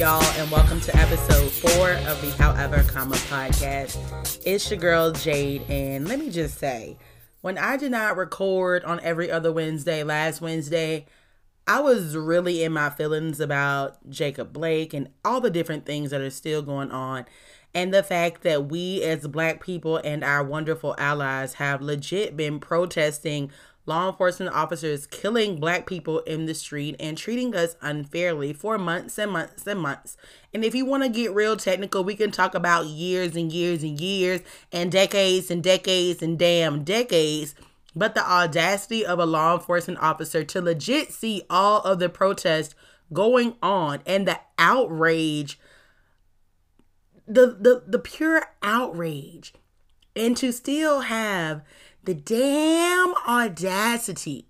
y'all, and welcome to episode four of the However Comma podcast. It's your girl Jade, and let me just say, when I did not record on every other Wednesday last Wednesday, I was really in my feelings about Jacob Blake and all the different things that are still going on. And the fact that we, as black people and our wonderful allies, have legit been protesting law enforcement officers killing black people in the street and treating us unfairly for months and months and months. And if you want to get real technical, we can talk about years and years and years and decades and decades and damn decades. But the audacity of a law enforcement officer to legit see all of the protests going on and the outrage, the the the pure outrage, and to still have the damn audacity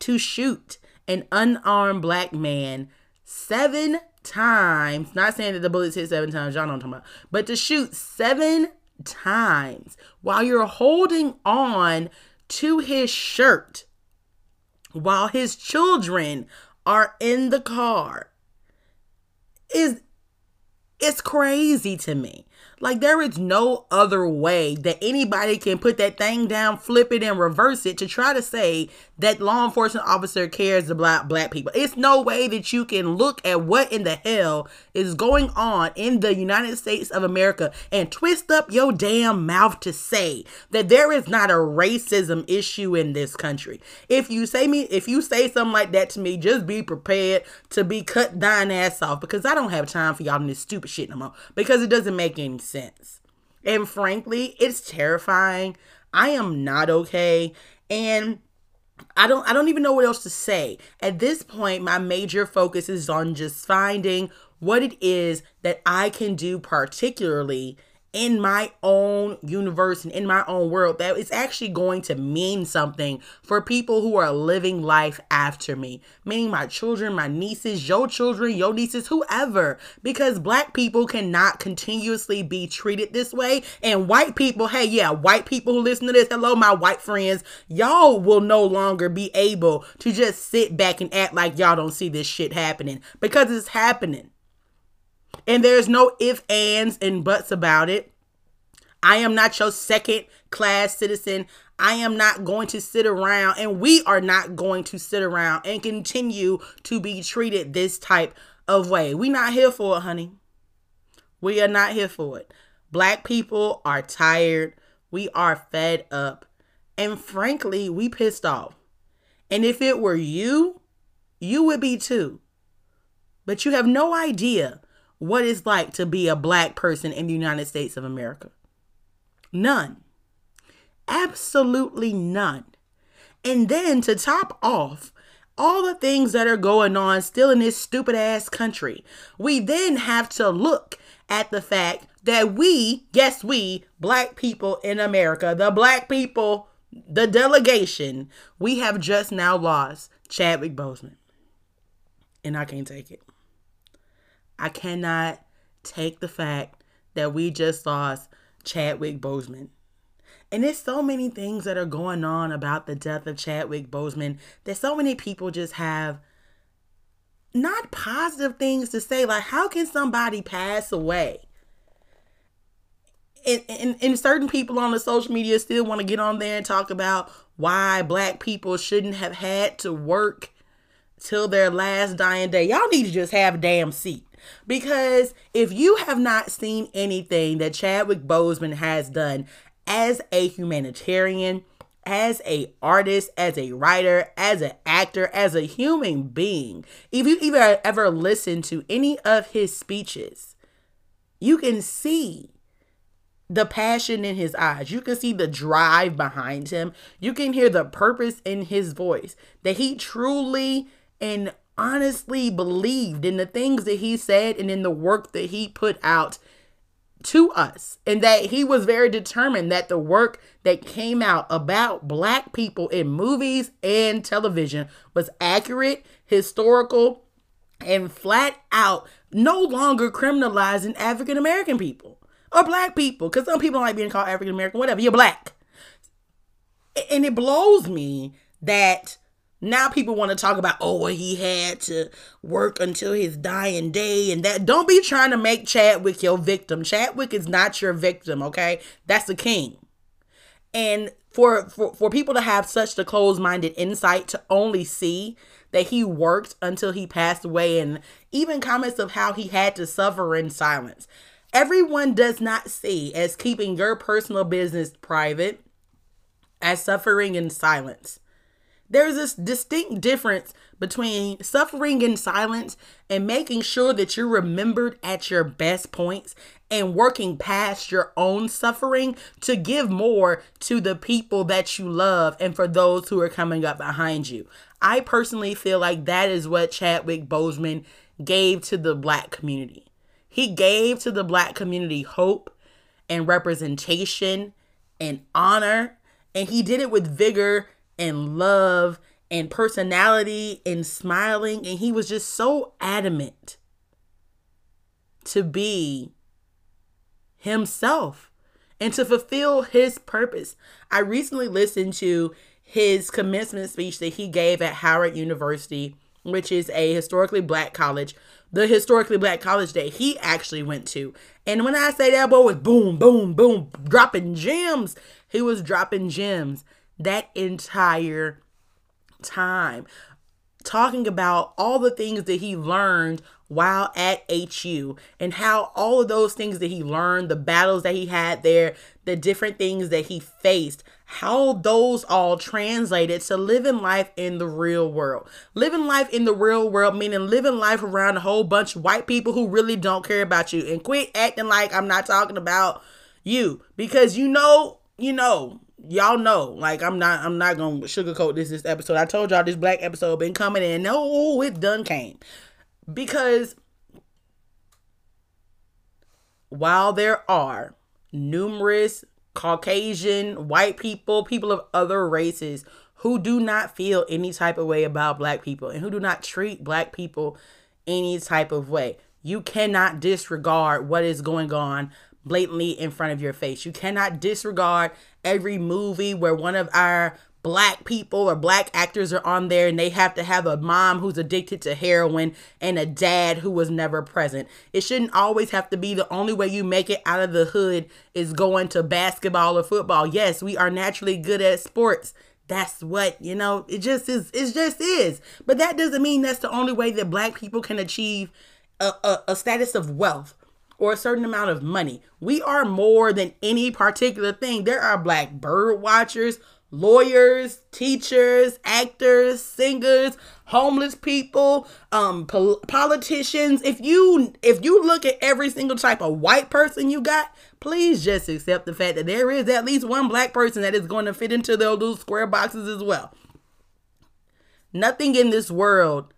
to shoot an unarmed black man seven times. Not saying that the bullets hit seven times, y'all know what I'm talking about, but to shoot seven times while you're holding on to his shirt while his children are in the car is it's crazy to me. Like there is no other way that anybody can put that thing down, flip it, and reverse it to try to say that law enforcement officer cares about black people. It's no way that you can look at what in the hell is going on in the United States of America and twist up your damn mouth to say that there is not a racism issue in this country. If you say me, if you say something like that to me, just be prepared to be cut thine ass off because I don't have time for y'all in this stupid shit no more because it doesn't make any sense. And frankly, it's terrifying. I am not okay. And I don't I don't even know what else to say. At this point, my major focus is on just finding what it is that I can do particularly in my own universe and in my own world that is actually going to mean something for people who are living life after me, meaning my children, my nieces, your children, your nieces, whoever, because black people cannot continuously be treated this way. And white people, hey, yeah, white people who listen to this, hello, my white friends, y'all will no longer be able to just sit back and act like y'all don't see this shit happening because it's happening. And there's no if, ands, and buts about it. I am not your second class citizen. I am not going to sit around, and we are not going to sit around and continue to be treated this type of way. We not here for it, honey. We are not here for it. Black people are tired. We are fed up. And frankly, we pissed off. And if it were you, you would be too. But you have no idea what it's like to be a black person in the United States of America. None. Absolutely none. And then to top off, all the things that are going on still in this stupid ass country, we then have to look at the fact that we, yes, we, black people in America, the black people, the delegation, we have just now lost Chadwick Boseman. And I can't take it. I cannot take the fact that we just lost Chadwick Boseman. And there's so many things that are going on about the death of Chadwick Boseman that so many people just have not positive things to say. Like, how can somebody pass away? And, and, and certain people on the social media still want to get on there and talk about why black people shouldn't have had to work till their last dying day. Y'all need to just have a damn seat. Because if you have not seen anything that Chadwick Boseman has done as a humanitarian, as a artist, as a writer, as an actor, as a human being, if you ever ever listen to any of his speeches, you can see the passion in his eyes. You can see the drive behind him. You can hear the purpose in his voice that he truly and honestly believed in the things that he said and in the work that he put out to us and that he was very determined that the work that came out about black people in movies and television was accurate, historical, and flat out no longer criminalizing African American people or black people because some people like being called African American, whatever, you're black. And it blows me that now people want to talk about oh well, he had to work until his dying day and that. Don't be trying to make chadwick your victim. Chadwick is not your victim okay? That's the king. And for for, for people to have such the closed-minded insight to only see that he worked until he passed away and even comments of how he had to suffer in silence. Everyone does not see as keeping your personal business private as suffering in silence there's this distinct difference between suffering in silence and making sure that you're remembered at your best points and working past your own suffering to give more to the people that you love and for those who are coming up behind you. I personally feel like that is what Chadwick Boseman gave to the black community. He gave to the black community hope and representation and honor, and he did it with vigor and love and personality and smiling. And he was just so adamant to be himself and to fulfill his purpose. I recently listened to his commencement speech that he gave at Howard University, which is a historically black college, the historically black college that he actually went to. And when I say that boy was boom, boom, boom, dropping gems, he was dropping gems that entire time talking about all the things that he learned while at HU and how all of those things that he learned, the battles that he had there, the different things that he faced, how those all translated to living life in the real world. Living life in the real world, meaning living life around a whole bunch of white people who really don't care about you. And quit acting like I'm not talking about you because you know, you know, y'all know like i'm not i'm not gonna sugarcoat this this episode. I told y'all this black episode been coming in. No it done came. Because while there are numerous caucasian white people people of other races who do not feel any type of way about black people and who do not treat black people any type of way you cannot disregard what is going on blatantly in front of your face. You cannot disregard every movie where one of our black people or black actors are on there and they have to have a mom who's addicted to heroin and a dad who was never present. It shouldn't always have to be the only way you make it out of the hood is going to basketball or football. Yes, we are naturally good at sports. That's what, you know, it just is it just is. But that doesn't mean that's the only way that black people can achieve a, a, a status of wealth or a certain amount of money. We are more than any particular thing. There are black bird watchers, lawyers, teachers, actors, singers, homeless people, um pol- politicians. If you if you look at every single type of white person you got, please just accept the fact that there is at least one black person that is going to fit into those little square boxes as well. Nothing in this world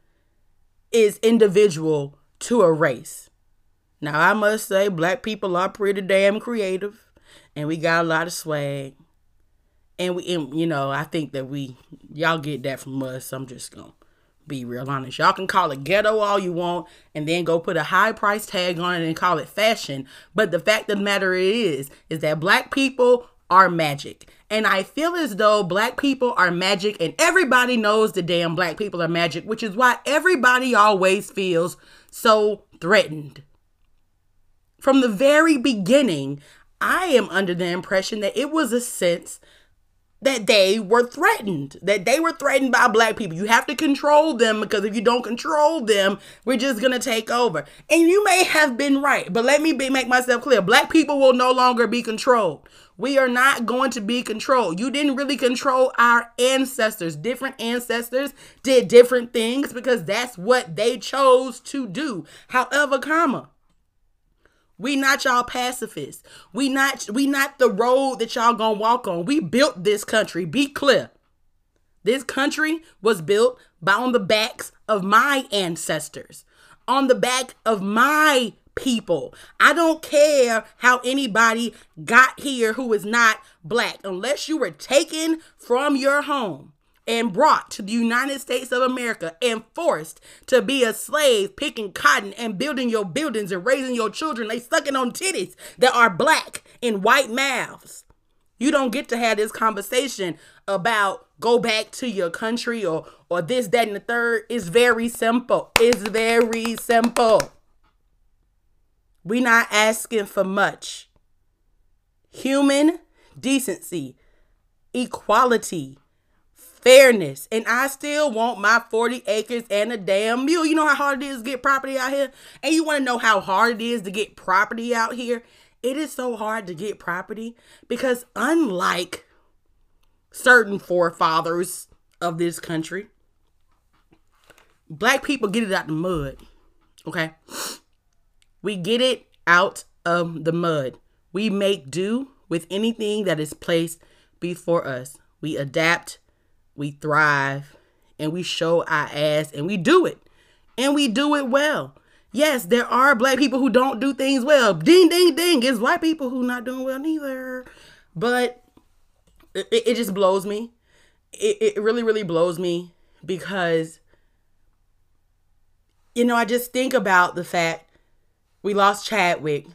is individual to a race. Now, I must say, black people are pretty damn creative and we got a lot of swag. And we, and, you know, I think that we, y'all get that from us. I'm just to be real honest. Y'all can call it ghetto all you want and then go put a high price tag on it and call it fashion. But the fact of the matter is, is that black people are magic. And I feel as though black people are magic and everybody knows the damn black people are magic, which is why everybody always feels so threatened from the very beginning, I am under the impression that it was a sense that they were threatened, that they were threatened by black people. You have to control them because if you don't control them, we're just going to take over. And you may have been right, but let me be, make myself clear. Black people will no longer be controlled. We are not going to be controlled. You didn't really control our ancestors. Different ancestors did different things because that's what they chose to do. However, comma, we not y'all pacifists. We not we not the road that y'all gonna walk on. We built this country. Be clear. This country was built by on the backs of my ancestors, on the back of my people. I don't care how anybody got here who is not black, unless you were taken from your home and brought to the United States of America and forced to be a slave picking cotton and building your buildings and raising your children. They sucking on titties that are black in white mouths. You don't get to have this conversation about go back to your country or or this, that, and the third. It's very simple. It's very simple. we not asking for much. Human decency, equality, fairness. And I still want my 40 acres and a damn mule. You know how hard it is to get property out here? And you want to know how hard it is to get property out here? It is so hard to get property because, unlike certain forefathers of this country, black people get it out the mud. Okay? We get it out of the mud. We make do with anything that is placed before us. We adapt, we thrive, and we show our ass, and we do it. And we do it well. Yes, there are black people who don't do things well. Ding, ding, ding. It's white people who not doing well neither. But it, it just blows me. It, it really, really blows me because, you know, I just think about the fact we lost Chadwick.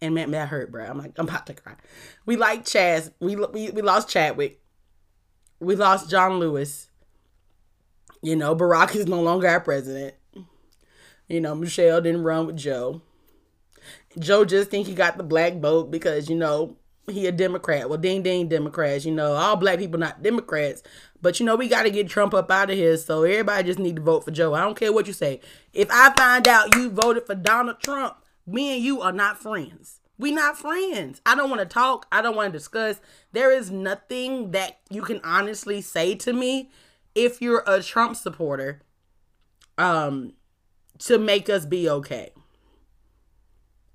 And man, that hurt, bro. I'm like, I'm about to cry. We like Chaz. We, we, we lost Chadwick. We lost John Lewis. You know, Barack is no longer our president. You know, Michelle didn't run with Joe. Joe just think he got the black vote because, you know, he a Democrat. Well, ding ding Democrats. You know, all black people not Democrats. But you know, we got to get Trump up out of here. So everybody just need to vote for Joe. I don't care what you say. If I find out you voted for Donald Trump, me and you are not friends. We not friends. I don't want to talk. I don't want to discuss. There is nothing that you can honestly say to me if you're a Trump supporter. Um, to make us be okay.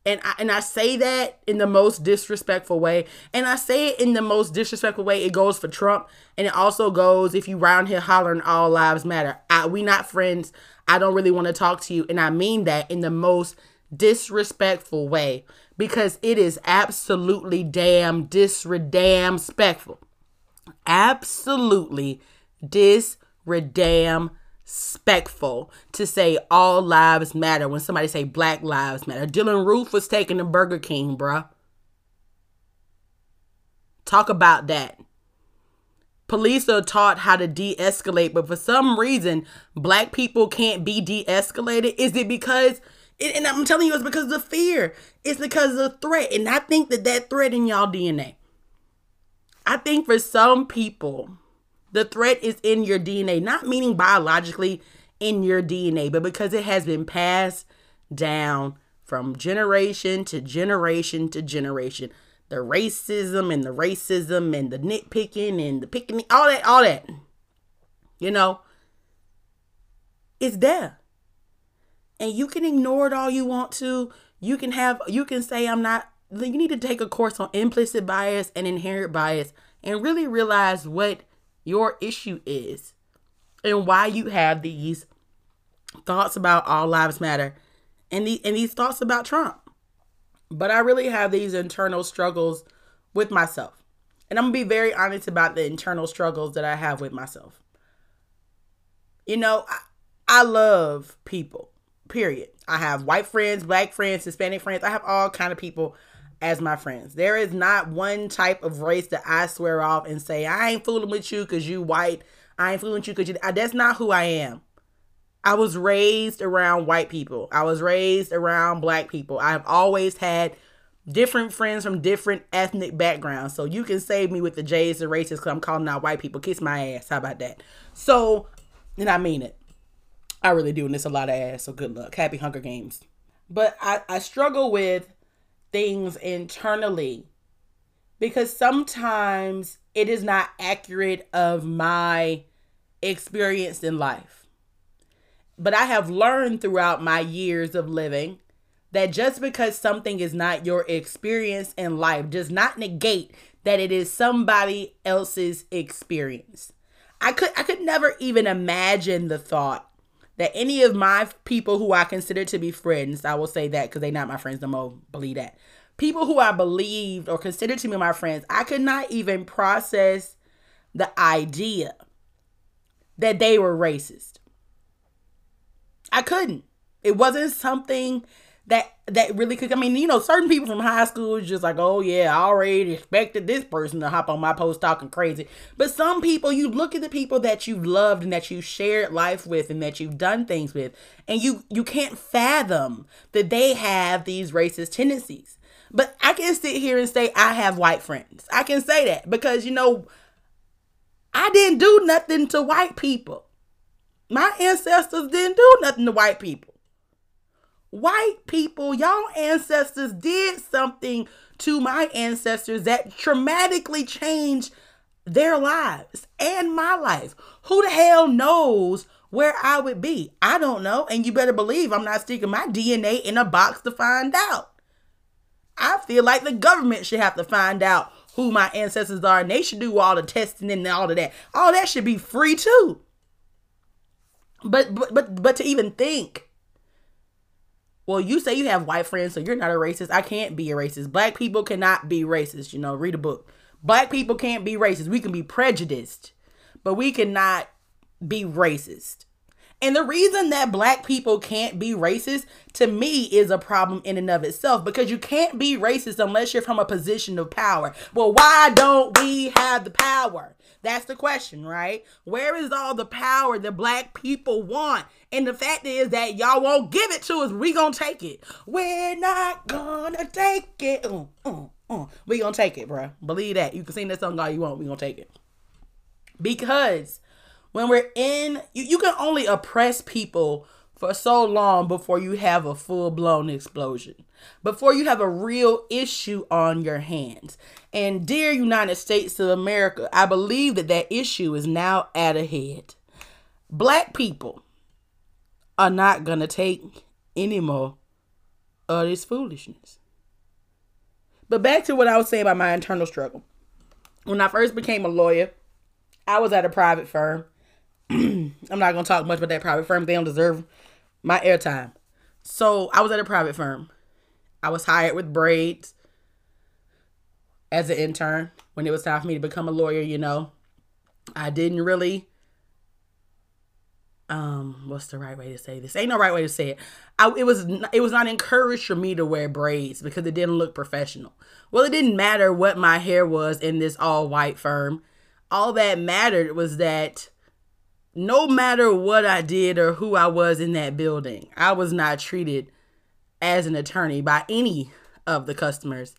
And I, and I say that in the most disrespectful way. And I say it in the most disrespectful way. It goes for Trump. And it also goes if you round here hollering all lives matter. I, we not friends. I don't really want to talk to you. And I mean that in the most disrespectful way. Because it is absolutely damn disredamn spectful. Absolutely disredamn respectful to say all lives matter when somebody say black lives matter. Dylann Roof was taking the Burger King, bruh. Talk about that. Police are taught how to de-escalate, but for some reason, black people can't be de-escalated. Is it because and I'm telling you, it's because of fear. It's because of threat. And I think that that threat in y'all DNA. I think for some people, the threat is in your DNA, not meaning biologically in your DNA, but because it has been passed down from generation to generation to generation. The racism and the racism and the nitpicking and the picking, all that, all that. You know, it's there. And you can ignore it all you want to. You can have, you can say, I'm not, you need to take a course on implicit bias and inherent bias and really realize what your issue is and why you have these thoughts about all lives matter and the and these thoughts about Trump. But I really have these internal struggles with myself. And I'm going to be very honest about the internal struggles that I have with myself. You know, I, I love people. Period. I have white friends, black friends, Hispanic friends. I have all kind of people as my friends. There is not one type of race that I swear off and say, I ain't fooling with you because you white. I ain't fooling with you because you. That's not who I am. I was raised around white people. I was raised around black people. I've always had different friends from different ethnic backgrounds. So you can save me with the J's and races because I'm calling out white people. Kiss my ass. How about that? So, and I mean it. I really do. And it's a lot of ass. So good luck. Happy Hunger Games. But I, I struggle with things internally because sometimes it is not accurate of my experience in life. But I have learned throughout my years of living that just because something is not your experience in life does not negate that it is somebody else's experience. I could I could never even imagine the thought that any of my people who I consider to be friends, I will say that because they're not my friends no more, believe that. People who I believed or considered to be my friends, I could not even process the idea that they were racist. I couldn't. It wasn't something that that really could. I mean, you know, certain people from high school is just like, oh yeah, I already expected this person to hop on my post talking crazy. But some people, you look at the people that you loved and that you shared life with and that you've done things with, and you you can't fathom that they have these racist tendencies. But I can sit here and say I have white friends. I can say that because you know I didn't do nothing to white people. My ancestors didn't do nothing to white people. White people, y'all ancestors did something to my ancestors that traumatically changed their lives and my life. Who the hell knows where I would be? I don't know. And you better believe I'm not sticking my DNA in a box to find out. I feel like the government should have to find out who my ancestors are and they should do all the testing and all of that. All that should be free too. But but but but to even think well, you say you have white friends, so you're not a racist. I can't be a racist. Black people cannot be racist. You know, read a book. Black people can't be racist. We can be prejudiced, but we cannot be racist. And the reason that black people can't be racist to me is a problem in and of itself because you can't be racist unless you're from a position of power. Well, why don't we have the power? That's the question, right? Where is all the power that black people want? And the fact is that y'all won't give it to us. We gonna take it. We're not gonna take it. Uh, uh, uh. We gonna take it, bro. Believe that. You can sing that song all you want. We gonna take it. Because when we're in you, you can only oppress people for so long before you have a full-blown explosion before you have a real issue on your hands and dear united states of america i believe that that issue is now at a head black people are not gonna take any more of this foolishness but back to what i was saying about my internal struggle when i first became a lawyer i was at a private firm I'm not gonna talk much about that private firm. They don't deserve my airtime. So I was at a private firm. I was hired with braids as an intern when it was time for me to become a lawyer. You know, I didn't really. Um, what's the right way to say this? Ain't no right way to say it. I, it was it was not encouraged for me to wear braids because it didn't look professional. Well, it didn't matter what my hair was in this all white firm. All that mattered was that no matter what I did or who I was in that building, I was not treated as an attorney by any of the customers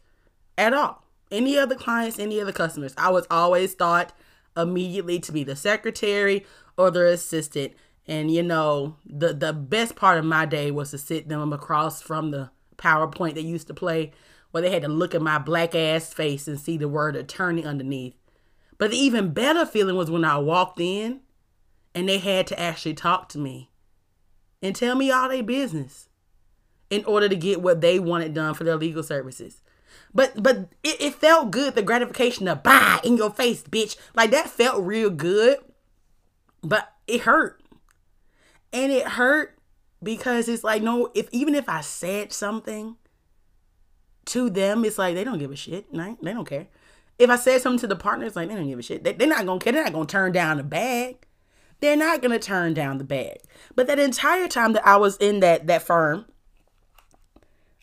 at all. Any of the clients, any of the customers. I was always thought immediately to be the secretary or the assistant. And you know, the the best part of my day was to sit them across from the PowerPoint they used to play where they had to look at my black ass face and see the word attorney underneath. But the even better feeling was when I walked in and they had to actually talk to me and tell me all their business in order to get what they wanted done for their legal services. But but it, it felt good, the gratification of buy in your face, bitch. Like that felt real good. But it hurt. And it hurt because it's like, no, if even if I said something to them, it's like they don't give a shit. Right? They don't care. If I said something to the partners, like they don't give a shit. They, they're not gonna care. They're not gonna turn down the bag they're not to turn down the bag. But that entire time that I was in that that firm,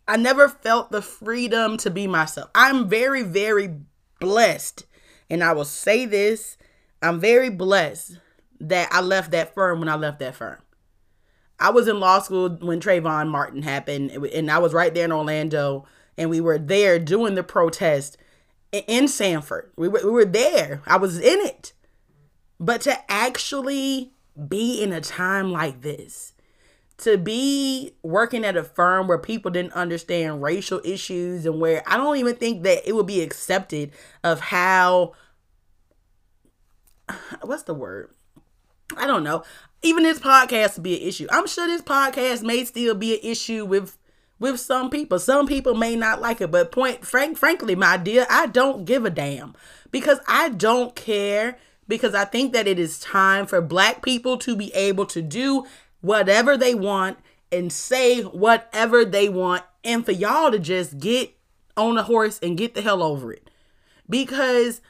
I never felt the freedom to be myself. I'm very very blessed, and I will say this, I'm very blessed that I left that firm when I left that firm. I was in law school when Trayvon Martin happened, and I was right there in Orlando, and we were there doing the protest in Sanford. We were, we were there. I was in it. But to actually be in a time like this, to be working at a firm where people didn't understand racial issues and where I don't even think that it would be accepted of how what's the word? I don't know. Even this podcast would be an issue. I'm sure this podcast may still be an issue with with some people. Some people may not like it, but point frank frankly, my dear, I don't give a damn because I don't care because I think that it is time for black people to be able to do whatever they want and say whatever they want and for y'all to just get on a horse and get the hell over it. Because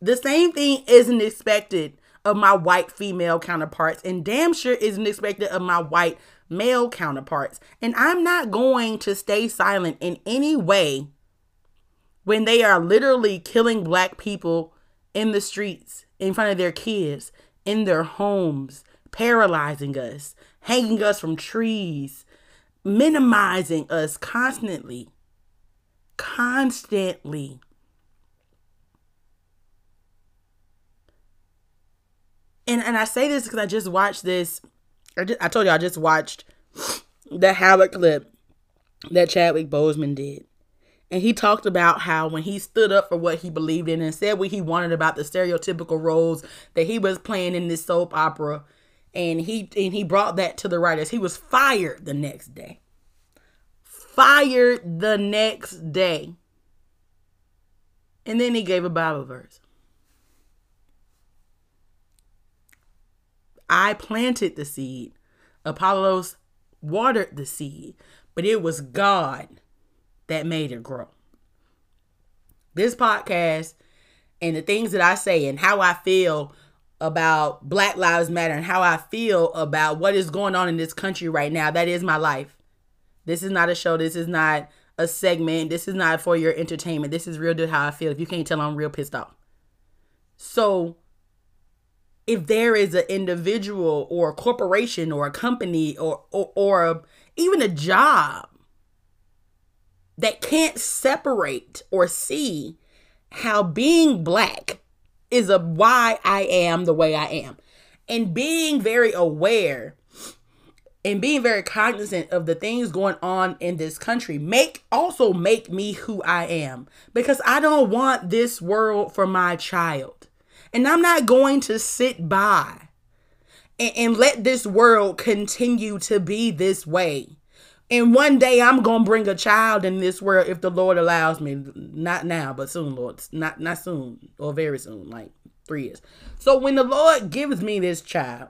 the same thing isn't expected of my white female counterparts and damn sure isn't expected of my white male counterparts. And I'm not going to stay silent in any way when they are literally killing black people in the streets, in front of their kids, in their homes, paralyzing us, hanging us from trees, minimizing us constantly. Constantly. And and I say this because I just watched this. I, just, I told you I just watched the Howard clip that Chadwick Boseman did. And he talked about how when he stood up for what he believed in and said what he wanted about the stereotypical roles that he was playing in this soap opera, and he and he brought that to the writers. He was fired the next day. Fired the next day. And then he gave a Bible verse. I planted the seed. Apollos watered the seed, but it was God that made it grow. This podcast and the things that I say and how I feel about Black Lives Matter and how I feel about what is going on in this country right now, that is my life. This is not a show. This is not a segment. This is not for your entertainment. This is real to how I feel. If you can't tell, I'm real pissed off. So, if there is an individual or a corporation or a company or or, or a, even a job that can't separate or see how being black is a why I am the way I am. And being very aware and being very cognizant of the things going on in this country make also make me who I am because I don't want this world for my child. And I'm not going to sit by and, and let this world continue to be this way and one day I'm gonna bring a child in this world if the Lord allows me. Not now, but soon, Lord. Not not soon or very soon, like three years. So when the Lord gives me this child,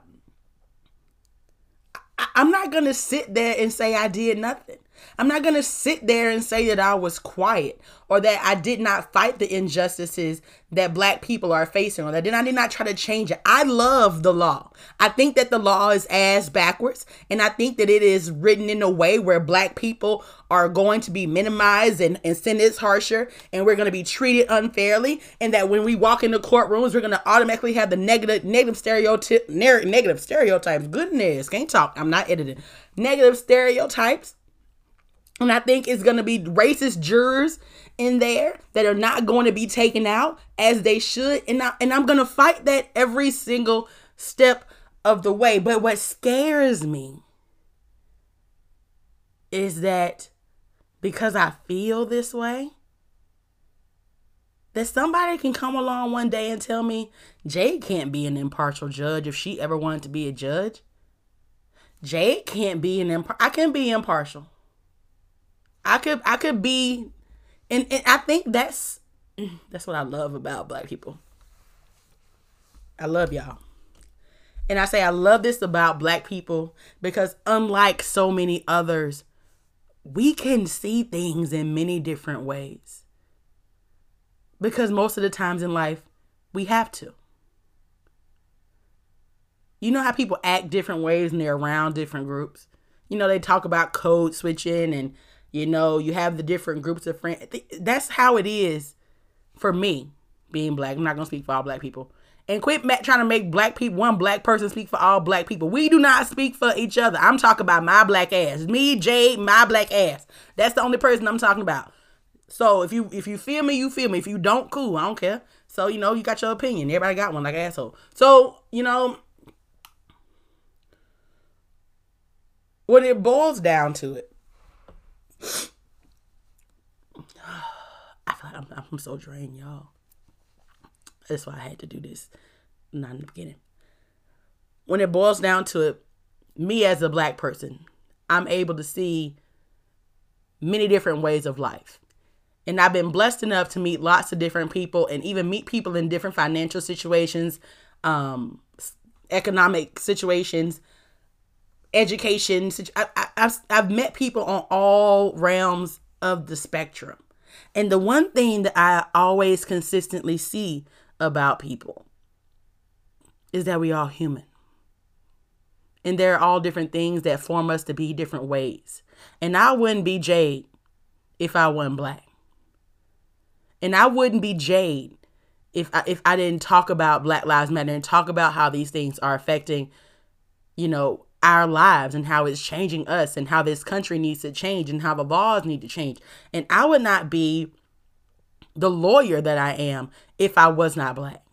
I, I'm not gonna sit there and say I did nothing. I'm not going to sit there and say that I was quiet or that I did not fight the injustices that black people are facing or that I did not try to change it. I love the law. I think that the law is ass backwards and I think that it is written in a way where black people are going to be minimized and, and sentenced harsher and we're going to be treated unfairly and that when we walk into courtrooms we're going to automatically have the negative negative stereotype negative stereotypes goodness can't talk i'm not editing negative stereotypes and I think it's going to be racist jurors in there that are not going to be taken out as they should. And, I, and I'm going to fight that every single step of the way. But what scares me is that because I feel this way, that somebody can come along one day and tell me Jade can't be an impartial judge if she ever wanted to be a judge. Jade can't be an imp- I can be impartial. I could I could be and, and I think that's that's what I love about black people. I love y'all. And I say I love this about black people because unlike so many others, we can see things in many different ways. Because most of the times in life, we have to. You know how people act different ways and they're around different groups? You know, they talk about code switching and you know, you have the different groups of friends. That's how it is for me being black. I'm not gonna speak for all black people. And quit trying to make black people one black person speak for all black people. We do not speak for each other. I'm talking about my black ass. Me, Jade, my black ass. That's the only person I'm talking about. So if you if you feel me, you feel me. If you don't, cool. I don't care. So you know you got your opinion. Everybody got one, like asshole. So you know when it boils down to it, I feel like I'm, I'm so drained, y'all. That's why I had to do this. Not in the beginning. When it boils down to it, me as a black person, I'm able to see many different ways of life. And I've been blessed enough to meet lots of different people and even meet people in different financial situations, um, economic situations, education. I, I, I've, I've met people on all realms of the spectrum. And the one thing that I always consistently see about people is that we all human. And there are all different things that form us to be different ways. And I wouldn't be Jade if I wasn't black. And I wouldn't be Jade if I, if I didn't talk about Black Lives Matter and talk about how these things are affecting, you know, our lives and how it's changing us and how this country needs to change and how the laws need to change. And I would not be the lawyer that I am if I was not black.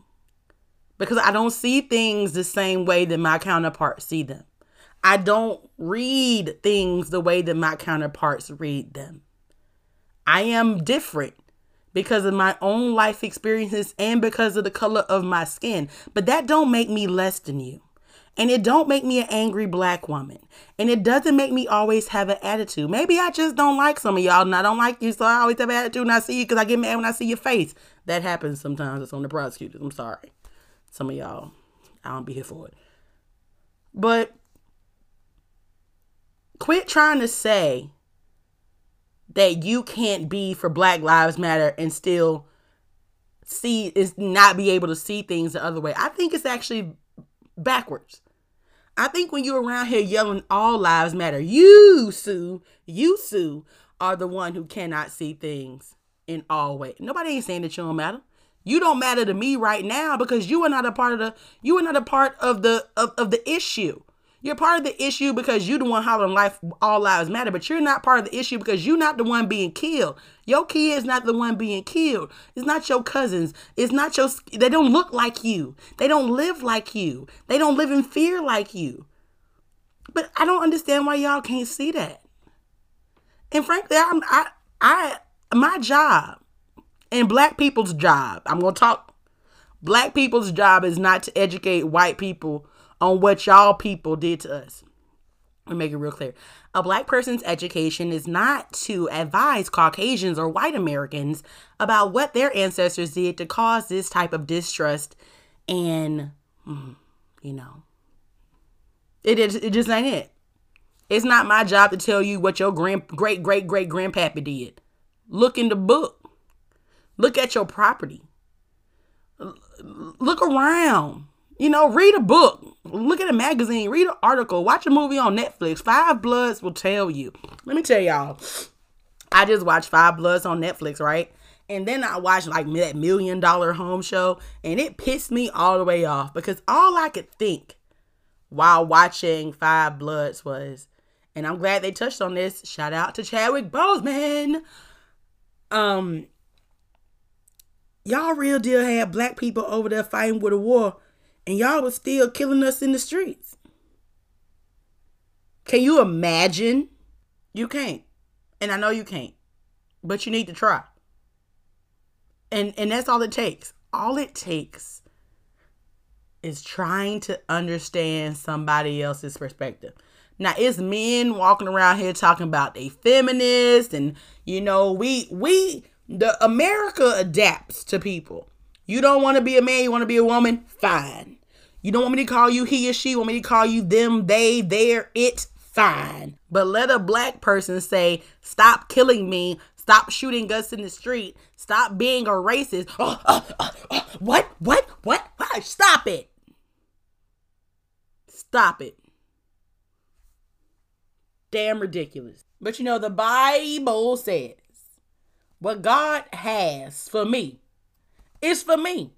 Because I don't see things the same way that my counterparts see them. I don't read things the way that my counterparts read them. I am different because of my own life experiences and because of the color of my skin. But that don't make me less than you. And it don't make me an angry black woman. And it doesn't make me always have an attitude. Maybe I just don't like some of y'all and I don't like you, so I always have an attitude and I see you because I get mad when I see your face. That happens sometimes. It's on the prosecutors. I'm sorry. Some of y'all, I don't be here for it. But quit trying to say that you can't be for Black Lives Matter and still see is not be able to see things the other way. I think it's actually backwards. I think when you're around here yelling all lives matter, you Sue, you Sue are the one who cannot see things in all ways. Nobody ain't saying that you don't matter. You don't matter to me right now because you are not a part of the you are not a part of the of, of the issue. You're part of the issue because you the one hollering life all lives matter, but you're not part of the issue because you're not the one being killed. Your kid is not the one being killed. It's not your cousins. It's not your they don't look like you. They don't live like you. They don't live in fear like you. But I don't understand why y'all can't see that. And frankly, I'm I I my job and black people's job, I'm gonna talk black people's job is not to educate white people on what y'all people did to us. Let me make it real clear. A black person's education is not to advise Caucasians or white Americans about what their ancestors did to cause this type of distrust and, mm, you know, it, is, it just ain't it. It's not my job to tell you what your grand, great great great grandpappy did. Look in the book. Look at your property. Look around. You know, read a book, look at a magazine, read an article, watch a movie on Netflix. Five Bloods will tell you. Let me tell y'all, I just watched Five Bloods on Netflix, right? And then I watched like that million dollar home show, and it pissed me all the way off because all I could think while watching Five Bloods was, and I'm glad they touched on this. Shout out to Chadwick Boseman. Um, y'all real deal had black people over there fighting with a war and y'all was still killing us in the streets. Can you imagine? You can't. And I know you can't. But you need to try. And and that's all it takes. All it takes is trying to understand somebody else's perspective. Now it's men walking around here talking about they feminist and you know we we the America adapts to people. You don't want to be a man, you want to be a woman? Fine. You don't want me to call you he or she, want me to call you them, they, their, it? Fine. But let a black person say, stop killing me, stop shooting us in the street, stop being a racist. Oh, oh, oh, oh, what? What? What? What? Stop it. Stop it. Damn ridiculous. But you know, the Bible says, what God has for me is for me.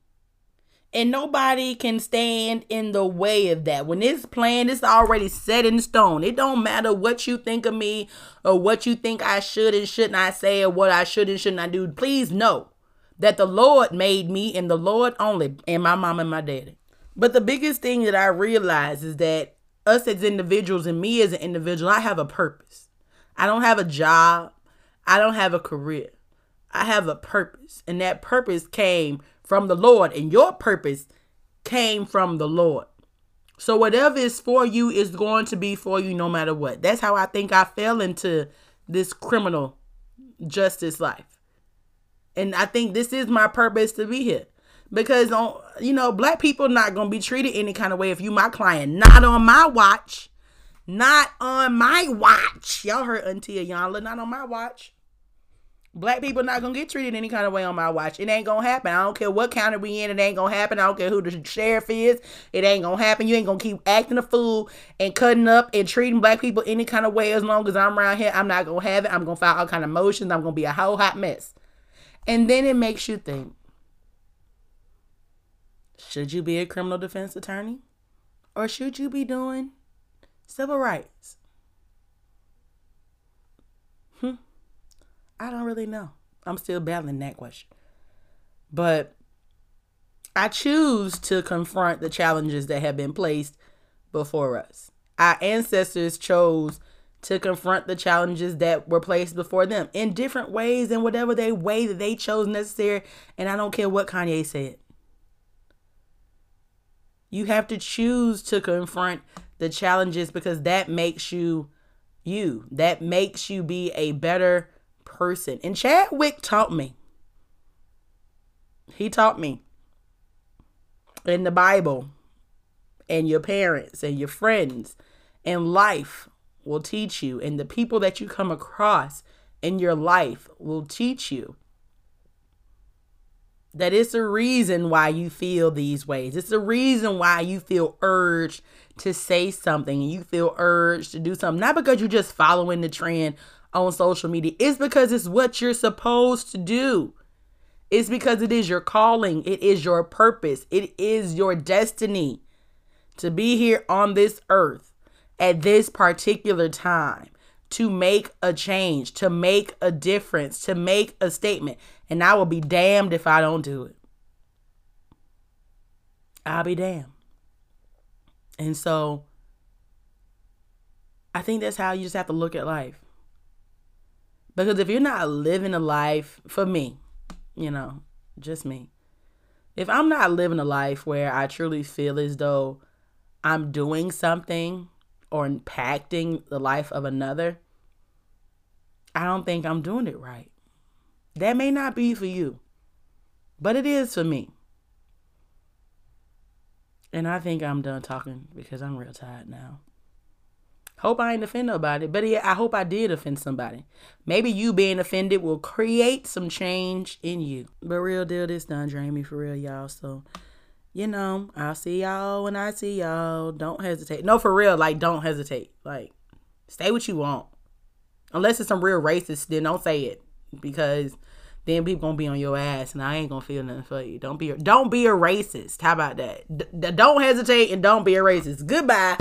And nobody can stand in the way of that. When it's planned, it's already set in stone. It don't matter what you think of me or what you think I should and should not say or what I should and should not do. Please know that the Lord made me and the Lord only and my mom and my daddy. But the biggest thing that I realize is that us as individuals and me as an individual, I have a purpose. I don't have a job. I don't have a career. I have a purpose. And that purpose came from the Lord, and your purpose came from the Lord. So whatever is for you is going to be for you no matter what. That's how I think I fell into this criminal justice life. And I think this is my purpose to be here. Because on you know, black people not gonna be treated any kind of way if you my client. Not on my watch. Not on my watch. Y'all heard Auntie Iyanla, not on my watch. Black people not gonna get treated any kind of way on my watch. It ain't gonna happen. I don't care what county we in. It ain't gonna happen. I don't care who the sheriff is. It ain't gonna happen. You ain't gonna keep acting a fool and cutting up and treating black people any kind of way as long as I'm around here. I'm not gonna have it. I'm gonna file all kind of motions. I'm gonna be a whole hot mess. And then it makes you think: Should you be a criminal defense attorney, or should you be doing civil rights? Hmm. I don't really know. I'm still battling that question. But I choose to confront the challenges that have been placed before us. Our ancestors chose to confront the challenges that were placed before them in different ways and whatever they way that they chose necessary. And I don't care what Kanye said. You have to choose to confront the challenges because that makes you you. That makes you be a better person. And Chadwick taught me. He taught me in the Bible and your parents and your friends and life will teach you and the people that you come across in your life will teach you that it's a reason why you feel these ways. It's a reason why you feel urged to say something and you feel urged to do something. Not because you're just following the trend on social media. It's because it's what you're supposed to do. It's because it is your calling, it is your purpose, it is your destiny to be here on this earth at this particular time to make a change, to make a difference, to make a statement. And I will be damned if I don't do it. I'll be damned. And so I think that's how you just have to look at life. Because if you're not living a life, for me, you know, just me, if I'm not living a life where I truly feel as though I'm doing something or impacting the life of another, I don't think I'm doing it right. That may not be for you, but it is for me. And I think I'm done talking because I'm real tired now. Hope I ain't offend nobody, but yeah, I hope I did offend somebody. Maybe you being offended will create some change in you. But real deal, this done drain me for real, y'all. So, you know, I'll see y'all when I see y'all. Don't hesitate. No, for real, like don't hesitate. Like, stay what you want. Unless it's some real racist, then don't say it because then people gonna be on your ass, and I ain't gonna feel nothing for you. Don't be don't be a racist. How about that? D- don't hesitate and don't be a racist. Goodbye.